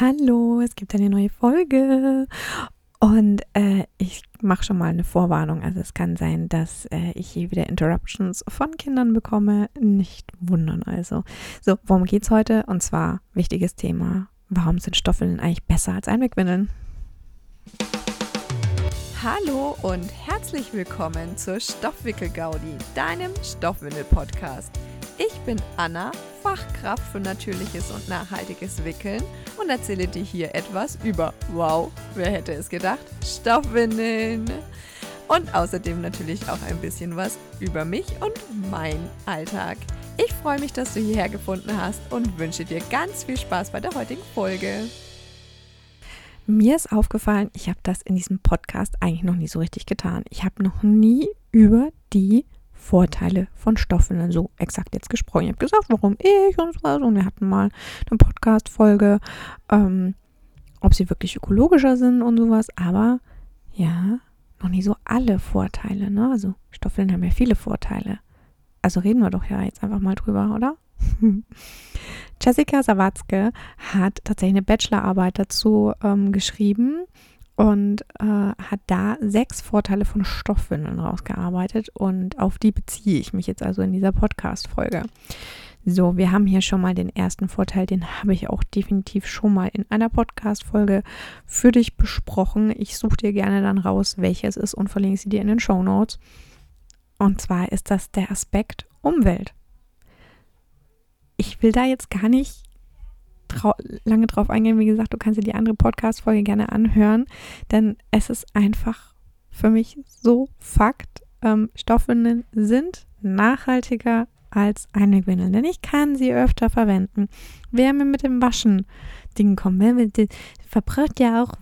Hallo, es gibt eine neue Folge. Und äh, ich mache schon mal eine Vorwarnung. Also es kann sein, dass äh, ich hier wieder Interruptions von Kindern bekomme. Nicht wundern also. So, worum geht's heute? Und zwar wichtiges Thema. Warum sind Stoffwindeln eigentlich besser als Einwegwindeln? Hallo und herzlich willkommen zur Stoffwickel-Gaudi, deinem Stoffwindel-Podcast. Ich bin Anna, Fachkraft für natürliches und nachhaltiges Wickeln und erzähle dir hier etwas über, wow, wer hätte es gedacht, Stoffwindeln. Und außerdem natürlich auch ein bisschen was über mich und mein Alltag. Ich freue mich, dass du hierher gefunden hast und wünsche dir ganz viel Spaß bei der heutigen Folge. Mir ist aufgefallen, ich habe das in diesem Podcast eigentlich noch nie so richtig getan. Ich habe noch nie über die Vorteile von Stoffen so exakt jetzt gesprochen. Ich habe gesagt, warum ich und so. Und wir hatten mal eine Podcast-Folge, ähm, ob sie wirklich ökologischer sind und sowas. Aber ja, noch nie so alle Vorteile. Ne? Also Stoffeln haben ja viele Vorteile. Also reden wir doch ja jetzt einfach mal drüber, oder? Jessica Sawatzke hat tatsächlich eine Bachelorarbeit dazu ähm, geschrieben und äh, hat da sechs Vorteile von Stoffwindeln rausgearbeitet und auf die beziehe ich mich jetzt also in dieser Podcast-Folge. So, wir haben hier schon mal den ersten Vorteil, den habe ich auch definitiv schon mal in einer Podcast-Folge für dich besprochen. Ich suche dir gerne dann raus, welches ist und verlinke sie dir in den Show Notes. Und zwar ist das der Aspekt Umwelt. Ich will da jetzt gar nicht lange drauf eingehen. Wie gesagt, du kannst dir die andere Podcast-Folge gerne anhören, denn es ist einfach für mich so Fakt. Ähm, Stoffwindeln sind nachhaltiger als Einwegwindeln, denn ich kann sie öfter verwenden. Wer mir mit dem Waschen Ding kommt, verbraucht ja auch,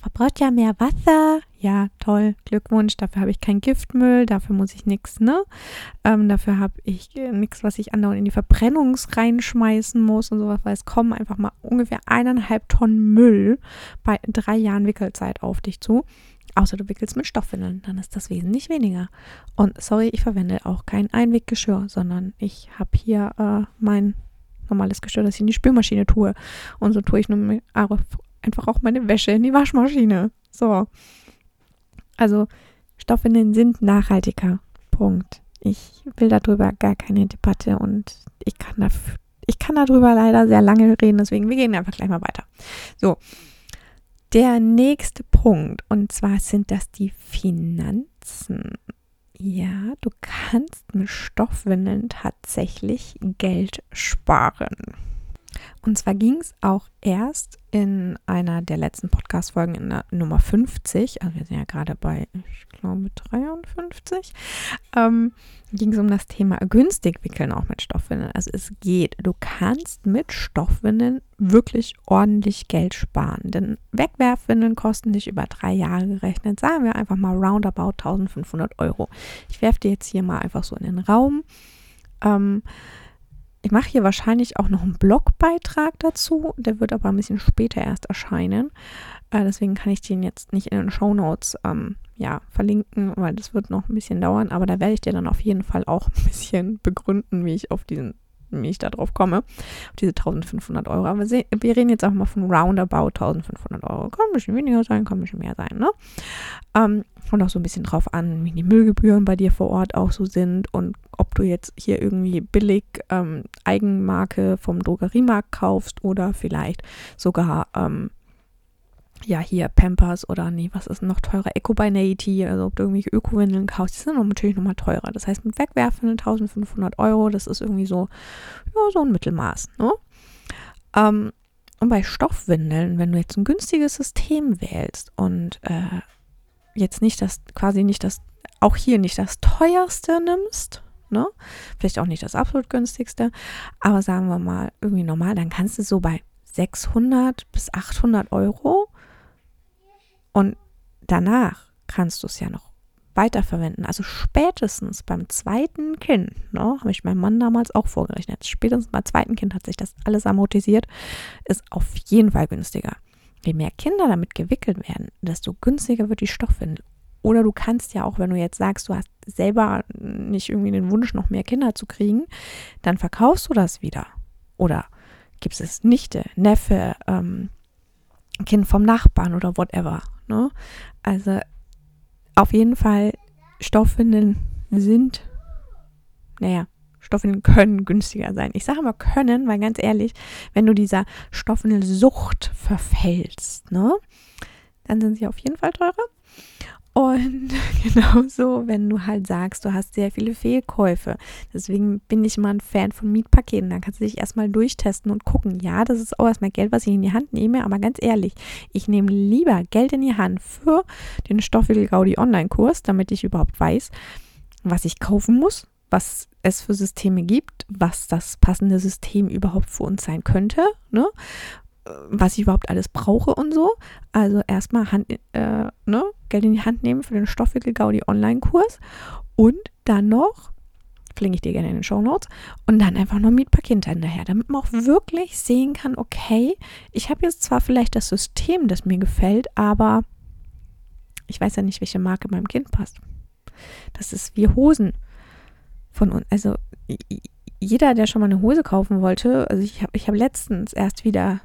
verbraucht ja mehr Wasser. Ja, toll, Glückwunsch. Dafür habe ich keinen Giftmüll, dafür muss ich nichts, ne? Ähm, dafür habe ich äh, nichts, was ich andauernd in die Verbrennungs reinschmeißen muss und sowas, weil es kommen einfach mal ungefähr eineinhalb Tonnen Müll bei drei Jahren Wickelzeit auf dich zu. Außer du wickelst mit Stoffwindeln, dann ist das wesentlich weniger. Und sorry, ich verwende auch kein Einweggeschirr, sondern ich habe hier äh, mein normales Geschirr, das ich in die Spülmaschine tue. Und so tue ich nun einfach auch meine Wäsche in die Waschmaschine. So. Also Stoffwindeln sind nachhaltiger. Punkt. Ich will darüber gar keine Debatte und ich kann, dafür, ich kann darüber leider sehr lange reden, deswegen wir gehen einfach gleich mal weiter. So, der nächste Punkt, und zwar sind das die Finanzen. Ja, du kannst mit Stoffwindeln tatsächlich Geld sparen. Und zwar ging es auch erst in einer der letzten Podcast-Folgen in der Nummer 50, also wir sind ja gerade bei, ich glaube, 53, ähm, ging es um das Thema günstig wickeln auch mit Stoffwindeln. Also es geht, du kannst mit Stoffwindeln wirklich ordentlich Geld sparen. Denn Wegwerfwindeln kosten dich über drei Jahre gerechnet, sagen wir einfach mal roundabout 1500 Euro. Ich werfe dir jetzt hier mal einfach so in den Raum. Ähm, ich mache hier wahrscheinlich auch noch einen Blogbeitrag dazu. Der wird aber ein bisschen später erst erscheinen. Äh, deswegen kann ich den jetzt nicht in den Show Notes ähm, ja, verlinken, weil das wird noch ein bisschen dauern. Aber da werde ich dir dann auf jeden Fall auch ein bisschen begründen, wie ich auf diesen wie ich da drauf komme, auf diese 1500 Euro. Aber wir reden jetzt auch mal von roundabout 1500 Euro. Kann ein bisschen weniger sein, kann ein bisschen mehr sein, ne? Ähm, kommt auch so ein bisschen drauf an, wie die Müllgebühren bei dir vor Ort auch so sind und ob du jetzt hier irgendwie billig ähm, Eigenmarke vom Drogeriemarkt kaufst oder vielleicht sogar ähm, ja, hier Pampers oder nee, was ist noch teurer? Eco by Nati, also ob du irgendwie Öko-Windeln kaufst, die sind natürlich nochmal teurer. Das heißt, mit Wegwerfen 1500 Euro, das ist irgendwie so, ja, so ein Mittelmaß, ne? Ähm, und bei Stoffwindeln, wenn du jetzt ein günstiges System wählst und äh, jetzt nicht das, quasi nicht das, auch hier nicht das teuerste nimmst, ne? Vielleicht auch nicht das absolut günstigste, aber sagen wir mal irgendwie normal, dann kannst du so bei 600 bis 800 Euro und danach kannst du es ja noch weiterverwenden. Also spätestens beim zweiten Kind, ne, habe ich meinem Mann damals auch vorgerechnet, spätestens beim zweiten Kind hat sich das alles amortisiert, ist auf jeden Fall günstiger. Je mehr Kinder damit gewickelt werden, desto günstiger wird die Stoffwindel. Oder du kannst ja auch, wenn du jetzt sagst, du hast selber nicht irgendwie den Wunsch, noch mehr Kinder zu kriegen, dann verkaufst du das wieder. Oder gibst es Nichte, Neffe, ähm, Kind vom Nachbarn oder whatever. Ne? Also auf jeden Fall, Stoffwindeln sind, naja, Stoffwindeln können günstiger sein. Ich sage immer können, weil ganz ehrlich, wenn du dieser Stoffwindelsucht verfällst, ne, dann sind sie auf jeden Fall teurer. Und genauso, wenn du halt sagst, du hast sehr viele Fehlkäufe. Deswegen bin ich immer ein Fan von Mietpaketen. Da kannst du dich erstmal durchtesten und gucken. Ja, das ist auch erstmal Geld, was ich in die Hand nehme. Aber ganz ehrlich, ich nehme lieber Geld in die Hand für den Stoffwickel Gaudi Online-Kurs, damit ich überhaupt weiß, was ich kaufen muss, was es für Systeme gibt, was das passende System überhaupt für uns sein könnte, ne? Was ich überhaupt alles brauche und so. Also erstmal Hand, äh, ne, Geld in die Hand nehmen für den Stoffwickel Gaudi Online-Kurs und dann noch, flinke ich dir gerne in den Show Notes, und dann einfach noch Mietpaket hinterher, damit man auch wirklich sehen kann, okay, ich habe jetzt zwar vielleicht das System, das mir gefällt, aber ich weiß ja nicht, welche Marke meinem Kind passt. Das ist wie Hosen von uns. Also jeder, der schon mal eine Hose kaufen wollte, also ich habe ich hab letztens erst wieder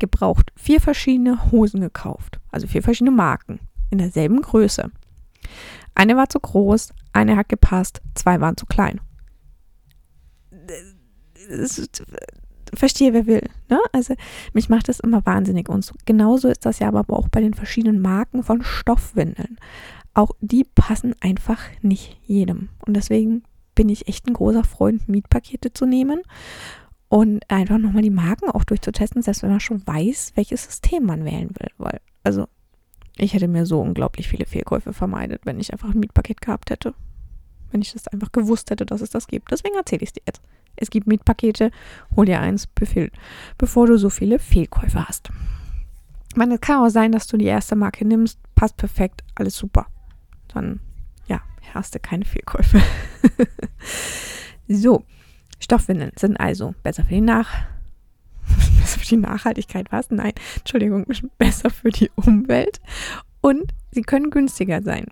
gebraucht vier verschiedene Hosen gekauft, also vier verschiedene Marken in derselben Größe. Eine war zu groß, eine hat gepasst, zwei waren zu klein. verstehe, wer will. Ne? Also mich macht das immer wahnsinnig. Und so, genauso ist das ja aber auch bei den verschiedenen Marken von Stoffwindeln. Auch die passen einfach nicht jedem. Und deswegen bin ich echt ein großer Freund, Mietpakete zu nehmen und einfach nochmal die Marken auch durchzutesten, selbst wenn man schon weiß, welches System man wählen will. Weil, also, ich hätte mir so unglaublich viele Fehlkäufe vermeidet, wenn ich einfach ein Mietpaket gehabt hätte. Wenn ich das einfach gewusst hätte, dass es das gibt. Deswegen erzähle ich es dir jetzt. Es gibt Mietpakete, hol dir eins, befehl, bevor du so viele Fehlkäufe hast. Ich meine, es kann auch sein, dass du die erste Marke nimmst, passt perfekt, alles super. Dann, ja, hast du keine Fehlkäufe. so, Stoffwindeln sind also besser für die Nach besser für die Nachhaltigkeit, was? Nein, Entschuldigung, besser für die Umwelt und sie können günstiger sein.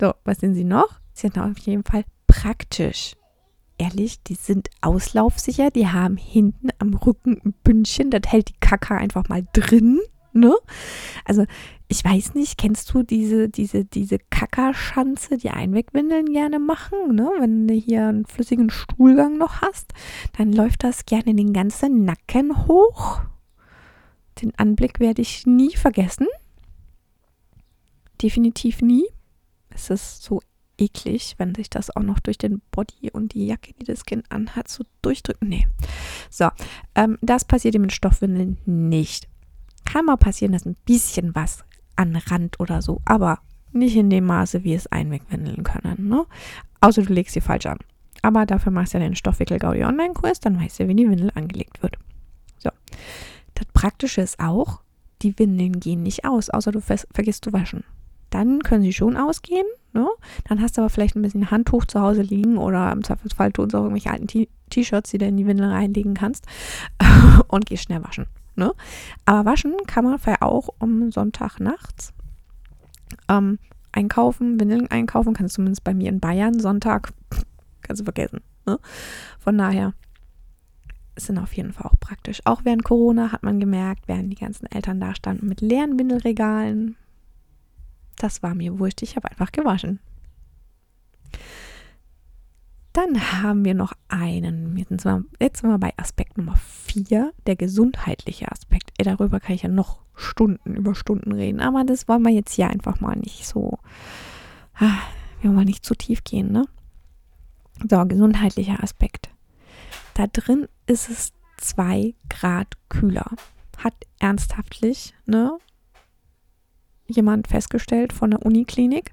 So, was sind sie noch? Sie sind auf jeden Fall praktisch. Ehrlich, die sind auslaufsicher, die haben hinten am Rücken ein Bündchen, das hält die Kacke einfach mal drin ne? Also ich weiß nicht, kennst du diese, diese, diese Kackerschanze, die Einwegwindeln gerne machen, ne? Wenn du hier einen flüssigen Stuhlgang noch hast, dann läuft das gerne den ganzen Nacken hoch. Den Anblick werde ich nie vergessen. Definitiv nie. Es ist so eklig, wenn sich das auch noch durch den Body und die Jacke, die das Kind anhat, so durchdrückt. Nee. So, ähm, das passiert mit Stoffwindeln nicht kann mal passieren, dass ein bisschen was an Rand oder so, aber nicht in dem Maße, wie es Einwegwindeln können. Ne? Außer du legst sie falsch an. Aber dafür machst du ja den Stoffwickel-Gaudi Online-Kurs, dann weißt du, wie die Windel angelegt wird. So. Das Praktische ist auch, die Windeln gehen nicht aus, außer du vergisst zu waschen. Dann können sie schon ausgehen. Ne? Dann hast du aber vielleicht ein bisschen Handtuch zu Hause liegen oder im Zweifelsfall tun sie auch irgendwelche alten T-Shirts, die du in die Windel reinlegen kannst und gehst schnell waschen. Ne? Aber waschen kann man vielleicht auch um Sonntag nachts. Ähm, einkaufen, Windeln einkaufen, kannst du zumindest bei mir in Bayern Sonntag, kannst du vergessen. Ne? Von daher sind auf jeden Fall auch praktisch. Auch während Corona hat man gemerkt, während die ganzen Eltern da standen mit leeren Windelregalen, das war mir wurscht, ich habe einfach gewaschen. Dann haben wir noch einen, jetzt sind wir bei Aspekt Nummer 4, der gesundheitliche Aspekt. Ey, darüber kann ich ja noch Stunden über Stunden reden, aber das wollen wir jetzt hier einfach mal nicht so, ah, wir wollen nicht zu tief gehen, ne? So, gesundheitlicher Aspekt. Da drin ist es 2 Grad kühler. Hat ernsthaftlich, ne, jemand festgestellt von der Uniklinik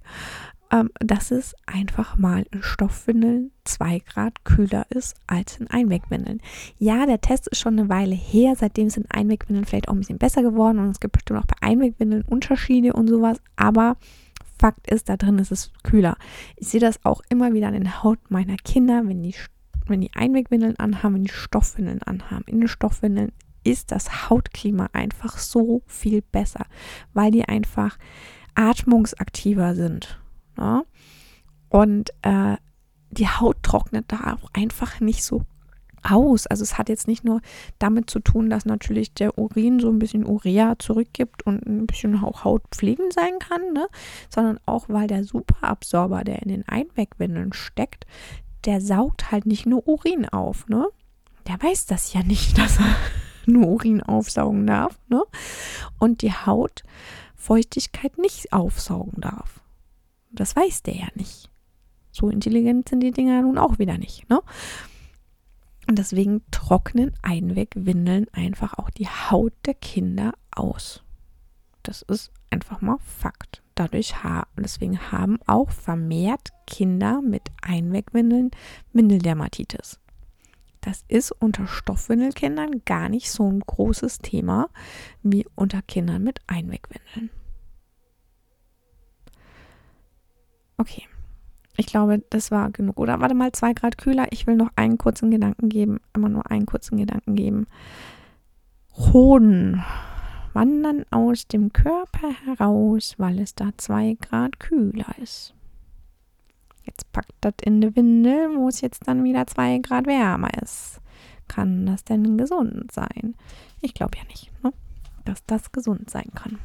ähm, dass es einfach mal in Stoffwindeln 2 Grad kühler ist als in Einwegwindeln. Ja, der Test ist schon eine Weile her, seitdem sind Einwegwindeln vielleicht auch ein bisschen besser geworden und es gibt bestimmt auch bei Einwegwindeln Unterschiede und sowas, aber Fakt ist, da drin ist es kühler. Ich sehe das auch immer wieder an den Haut meiner Kinder, wenn die, wenn die Einwegwindeln anhaben, wenn die Stoffwindeln anhaben. In den Stoffwindeln ist das Hautklima einfach so viel besser, weil die einfach atmungsaktiver sind. Ne? Und äh, die Haut trocknet da auch einfach nicht so aus. Also es hat jetzt nicht nur damit zu tun, dass natürlich der Urin so ein bisschen Urea zurückgibt und ein bisschen auch hautpflegend sein kann, ne? sondern auch, weil der Superabsorber, der in den Einwegwindeln steckt, der saugt halt nicht nur Urin auf, ne? Der weiß das ja nicht, dass er nur Urin aufsaugen darf, ne? Und die Hautfeuchtigkeit nicht aufsaugen darf. Das weiß der ja nicht. So intelligent sind die Dinger nun auch wieder nicht, ne? Und deswegen trocknen Einwegwindeln einfach auch die Haut der Kinder aus. Das ist einfach mal Fakt. Dadurch haben, deswegen haben auch vermehrt Kinder mit Einwegwindeln Windeldermatitis. Das ist unter Stoffwindelkindern gar nicht so ein großes Thema wie unter Kindern mit Einwegwindeln. Okay. Ich glaube, das war genug. Oder warte mal, zwei Grad kühler. Ich will noch einen kurzen Gedanken geben. Immer nur einen kurzen Gedanken geben. Hoden wandern aus dem Körper heraus, weil es da zwei Grad kühler ist. Jetzt packt das in die Windel, wo es jetzt dann wieder zwei Grad wärmer ist. Kann das denn gesund sein? Ich glaube ja nicht, ne? dass das gesund sein kann.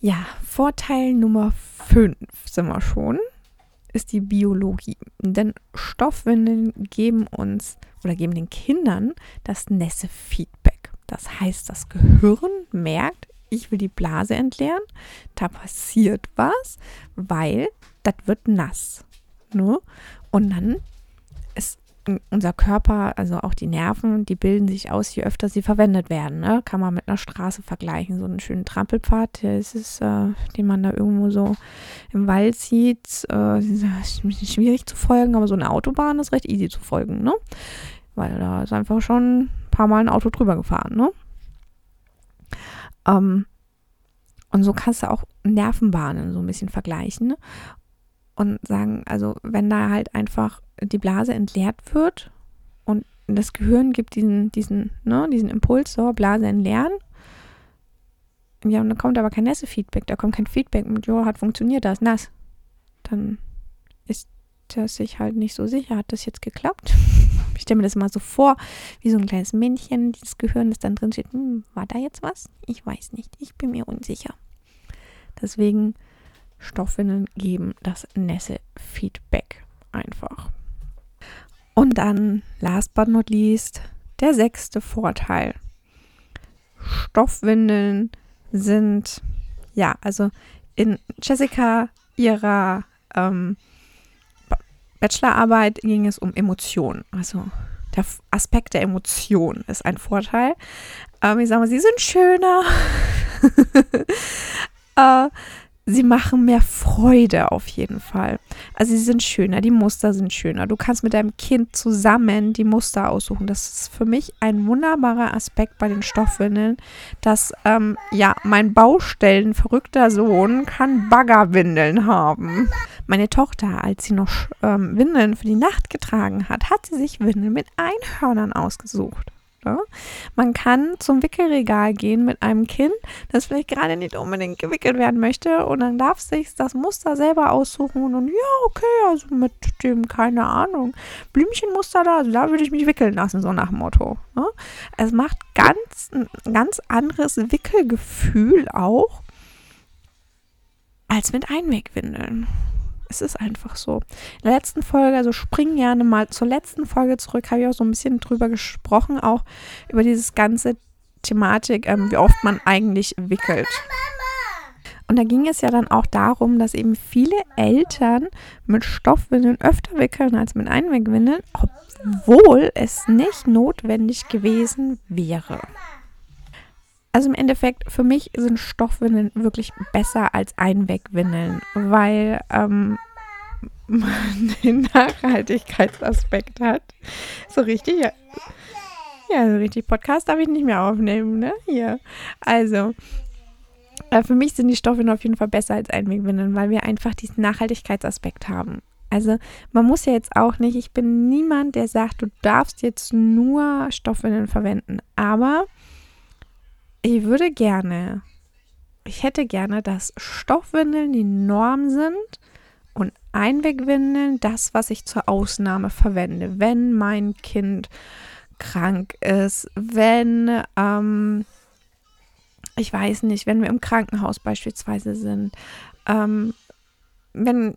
Ja, Vorteil Nummer 5 sind wir schon, ist die Biologie. Denn Stoffwindeln geben uns oder geben den Kindern das Nässe-Feedback. Das heißt, das Gehirn merkt, ich will die Blase entleeren, da passiert was, weil das wird nass. Ne? Und dann ist unser Körper, also auch die Nerven, die bilden sich aus, je öfter sie verwendet werden. Ne? Kann man mit einer Straße vergleichen. So einen schönen Trampelpfad, der ist es, äh, den man da irgendwo so im Wald sieht. Äh, ist ein bisschen schwierig zu folgen, aber so eine Autobahn ist recht easy zu folgen, ne? Weil da ist einfach schon ein paar Mal ein Auto drüber gefahren, ne? Ähm, und so kannst du auch Nervenbahnen so ein bisschen vergleichen und sagen, also wenn da halt einfach die Blase entleert wird und das Gehirn gibt diesen, diesen, ne, diesen Impuls, so Blase entleeren. Ja, und dann kommt aber kein Nässe-Feedback, da kommt kein Feedback mit, jo, hat funktioniert, da ist nass. Dann ist er sich halt nicht so sicher, hat das jetzt geklappt? Ich stelle mir das mal so vor, wie so ein kleines Männchen, dieses Gehirn, das dann drin steht, hm, war da jetzt was? Ich weiß nicht, ich bin mir unsicher. Deswegen Stoffwindeln geben das Nässe-Feedback einfach. Und dann, last but not least, der sechste Vorteil. Stoffwindeln sind, ja, also in Jessica ihrer ähm, Bachelorarbeit ging es um Emotionen. Also der Aspekt der Emotion ist ein Vorteil. Ähm, ich sage mal, sie sind schöner. äh, sie machen mehr Freude auf jeden Fall. Also sie sind schöner, die Muster sind schöner. Du kannst mit deinem Kind zusammen die Muster aussuchen. Das ist für mich ein wunderbarer Aspekt bei den Stoffwindeln, dass ähm, ja mein Baustellen verrückter Sohn kann Baggerwindeln haben. Meine Tochter, als sie noch ähm, Windeln für die Nacht getragen hat, hat sie sich Windeln mit Einhörnern ausgesucht. Ne? Man kann zum Wickelregal gehen mit einem Kind, das vielleicht gerade nicht unbedingt gewickelt werden möchte und dann darf sich das Muster selber aussuchen und ja, okay, also mit dem, keine Ahnung, Blümchenmuster da, also da würde ich mich wickeln lassen, so nach dem Motto. Ne? Es macht ganz, ein ganz anderes Wickelgefühl auch als mit Einwegwindeln. Es ist einfach so. In der letzten Folge, also spring gerne mal zur letzten Folge zurück, habe ich auch so ein bisschen drüber gesprochen, auch über dieses ganze Thematik, ähm, wie oft man eigentlich wickelt. Und da ging es ja dann auch darum, dass eben viele Eltern mit Stoffwindeln öfter wickeln als mit Einwegwindeln, obwohl es nicht notwendig gewesen wäre. Also im Endeffekt, für mich sind Stoffwindeln wirklich besser als Einwegwindeln, weil ähm, man den Nachhaltigkeitsaspekt hat. So richtig, ja. Ja, so richtig Podcast darf ich nicht mehr aufnehmen, ne? Hier. Also, äh, für mich sind die Stoffwindeln auf jeden Fall besser als Einwegwindeln, weil wir einfach diesen Nachhaltigkeitsaspekt haben. Also man muss ja jetzt auch nicht, ich bin niemand, der sagt, du darfst jetzt nur Stoffwindeln verwenden. Aber ich würde gerne, ich hätte gerne, dass Stoffwindeln die Norm sind Und Einwegwindeln, das, was ich zur Ausnahme verwende, wenn mein Kind krank ist, wenn, ähm, ich weiß nicht, wenn wir im Krankenhaus beispielsweise sind, ähm, wenn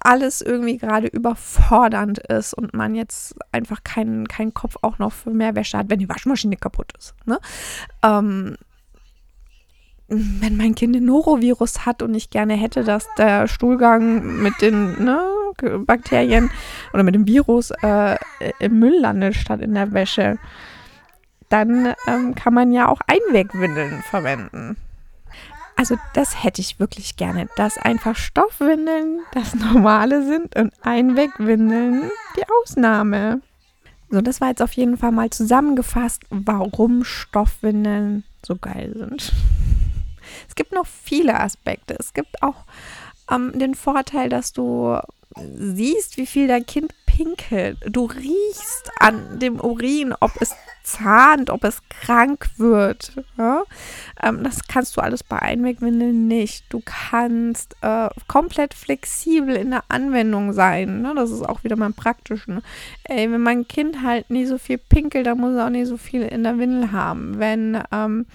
alles irgendwie gerade überfordernd ist und man jetzt einfach keinen keinen Kopf auch noch für mehr Wäsche hat, wenn die Waschmaschine kaputt ist. Ne? Ähm, wenn mein Kind den Norovirus hat und ich gerne hätte, dass der Stuhlgang mit den ne, Bakterien oder mit dem Virus äh, im Müll landet statt in der Wäsche, dann ähm, kann man ja auch Einwegwindeln verwenden. Also das hätte ich wirklich gerne, dass einfach Stoffwindeln das Normale sind und Einwegwindeln die Ausnahme. So, das war jetzt auf jeden Fall mal zusammengefasst, warum Stoffwindeln so geil sind. Es gibt noch viele Aspekte. Es gibt auch ähm, den Vorteil, dass du siehst, wie viel dein Kind pinkelt. Du riechst an dem Urin, ob es zahnt, ob es krank wird. Ja? Ähm, das kannst du alles bei Einwegwindeln nicht. Du kannst äh, komplett flexibel in der Anwendung sein. Ne? Das ist auch wieder mein Praktischen. Ey, wenn mein Kind halt nie so viel pinkelt, dann muss es auch nie so viel in der Windel haben. Wenn ähm,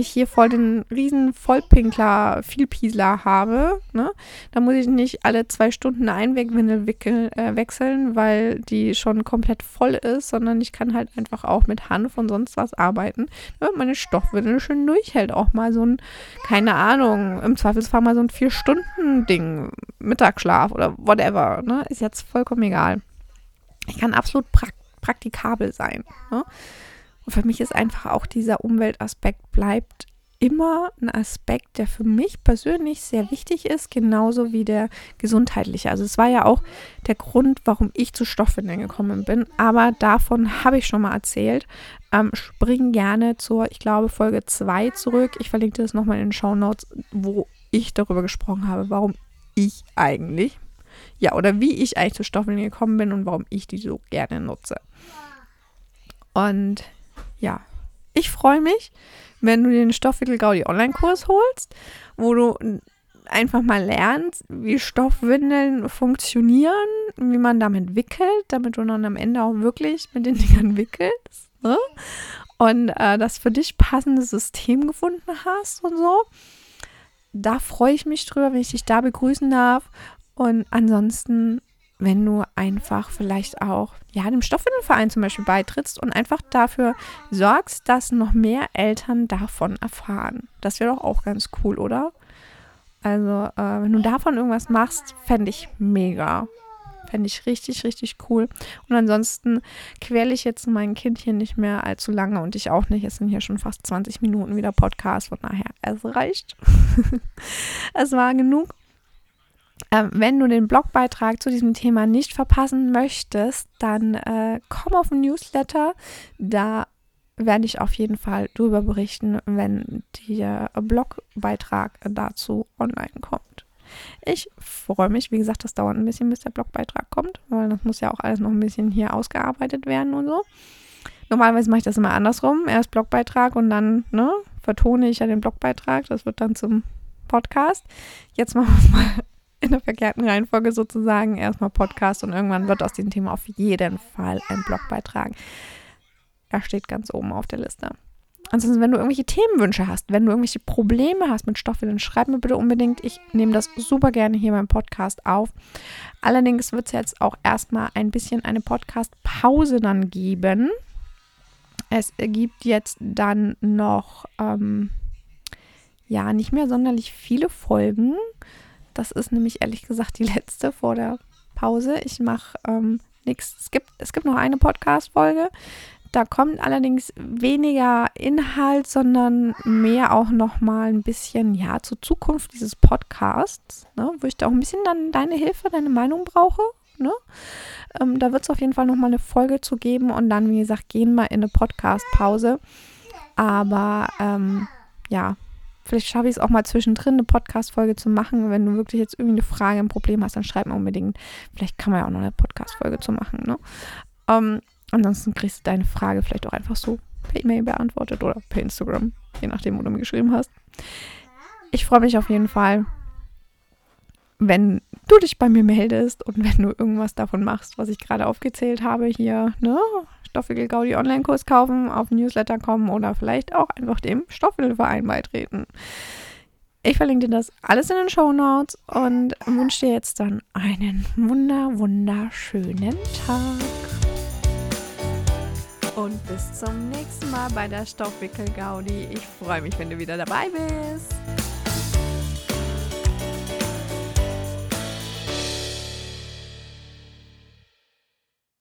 ich hier voll den riesen Vollpinkler, Vielpiesler habe, ne, dann muss ich nicht alle zwei Stunden eine Einwegwindel wickel, äh, wechseln, weil die schon komplett voll ist, sondern ich kann halt einfach auch mit Hanf und sonst was arbeiten, damit meine Stoffwindel schön durchhält. Auch mal so ein, keine Ahnung, im Zweifelsfall mal so ein Vier-Stunden-Ding, Mittagsschlaf oder whatever, ne, ist jetzt vollkommen egal. Ich kann absolut prak praktikabel sein, ne. Für mich ist einfach auch dieser Umweltaspekt bleibt immer ein Aspekt, der für mich persönlich sehr wichtig ist, genauso wie der gesundheitliche. Also es war ja auch der Grund, warum ich zu Stoffwindeln gekommen bin, aber davon habe ich schon mal erzählt. Ähm, spring gerne zur, ich glaube, Folge 2 zurück. Ich verlinke das nochmal in den Show Notes, wo ich darüber gesprochen habe, warum ich eigentlich, ja, oder wie ich eigentlich zu Stoffwindeln gekommen bin und warum ich die so gerne nutze. Und ja, ich freue mich, wenn du den Stoffwickel Gaudi Online-Kurs holst, wo du einfach mal lernst, wie Stoffwindeln funktionieren, wie man damit wickelt, damit du dann am Ende auch wirklich mit den Dingern wickelst. Ne? Und äh, das für dich passende System gefunden hast und so. Da freue ich mich drüber, wenn ich dich da begrüßen darf. Und ansonsten wenn du einfach vielleicht auch ja dem Stoffwindelverein zum Beispiel beitrittst und einfach dafür sorgst, dass noch mehr Eltern davon erfahren. Das wäre doch auch ganz cool, oder? Also, äh, wenn du davon irgendwas machst, fände ich mega. Fände ich richtig, richtig cool. Und ansonsten quäle ich jetzt mein Kind hier nicht mehr allzu lange und ich auch nicht. Es sind hier schon fast 20 Minuten wieder Podcast. Von daher, es reicht. es war genug äh, wenn du den Blogbeitrag zu diesem Thema nicht verpassen möchtest, dann äh, komm auf den Newsletter. Da werde ich auf jeden Fall darüber berichten, wenn der Blogbeitrag dazu online kommt. Ich freue mich, wie gesagt, das dauert ein bisschen, bis der Blogbeitrag kommt, weil das muss ja auch alles noch ein bisschen hier ausgearbeitet werden und so. Normalerweise mache ich das immer andersrum. Erst Blogbeitrag und dann ne, vertone ich ja den Blogbeitrag. Das wird dann zum Podcast. Jetzt machen wir es mal in der verkehrten Reihenfolge sozusagen. Erstmal Podcast und irgendwann wird aus diesem Thema auf jeden Fall ein Blogbeitrag. Er steht ganz oben auf der Liste. Ansonsten, wenn du irgendwelche Themenwünsche hast, wenn du irgendwelche Probleme hast mit Stoffwindeln, schreib mir bitte unbedingt. Ich nehme das super gerne hier beim Podcast auf. Allerdings wird es jetzt auch erstmal ein bisschen eine Podcast-Pause dann geben. Es gibt jetzt dann noch, ähm, ja, nicht mehr sonderlich viele Folgen. Das ist nämlich ehrlich gesagt die letzte vor der Pause. Ich mache ähm, nichts. Es gibt, es gibt noch eine Podcast-Folge. Da kommt allerdings weniger Inhalt, sondern mehr auch noch mal ein bisschen ja zur Zukunft dieses Podcasts, ne, wo ich da auch ein bisschen dann deine Hilfe, deine Meinung brauche. Ne? Ähm, da wird es auf jeden Fall noch mal eine Folge zu geben und dann, wie gesagt, gehen wir in eine Podcast-Pause. Aber ähm, ja, Vielleicht schaffe ich es auch mal zwischendrin, eine Podcast-Folge zu machen. Wenn du wirklich jetzt irgendwie eine Frage, ein Problem hast, dann schreib mir unbedingt. Vielleicht kann man ja auch noch eine Podcast-Folge zu machen. Ne? Ähm, ansonsten kriegst du deine Frage vielleicht auch einfach so per E-Mail beantwortet oder per Instagram, je nachdem, wo du mir geschrieben hast. Ich freue mich auf jeden Fall. wenn du dich bei mir meldest und wenn du irgendwas davon machst, was ich gerade aufgezählt habe, hier, ne, Stoffwickel Gaudi Online-Kurs kaufen, auf Newsletter kommen oder vielleicht auch einfach dem Stoffwickelverein beitreten. Ich verlinke dir das alles in den Show Notes und wünsche dir jetzt dann einen wunder, wunderschönen Tag. Und bis zum nächsten Mal bei der Stoffwickel Gaudi. Ich freue mich, wenn du wieder dabei bist.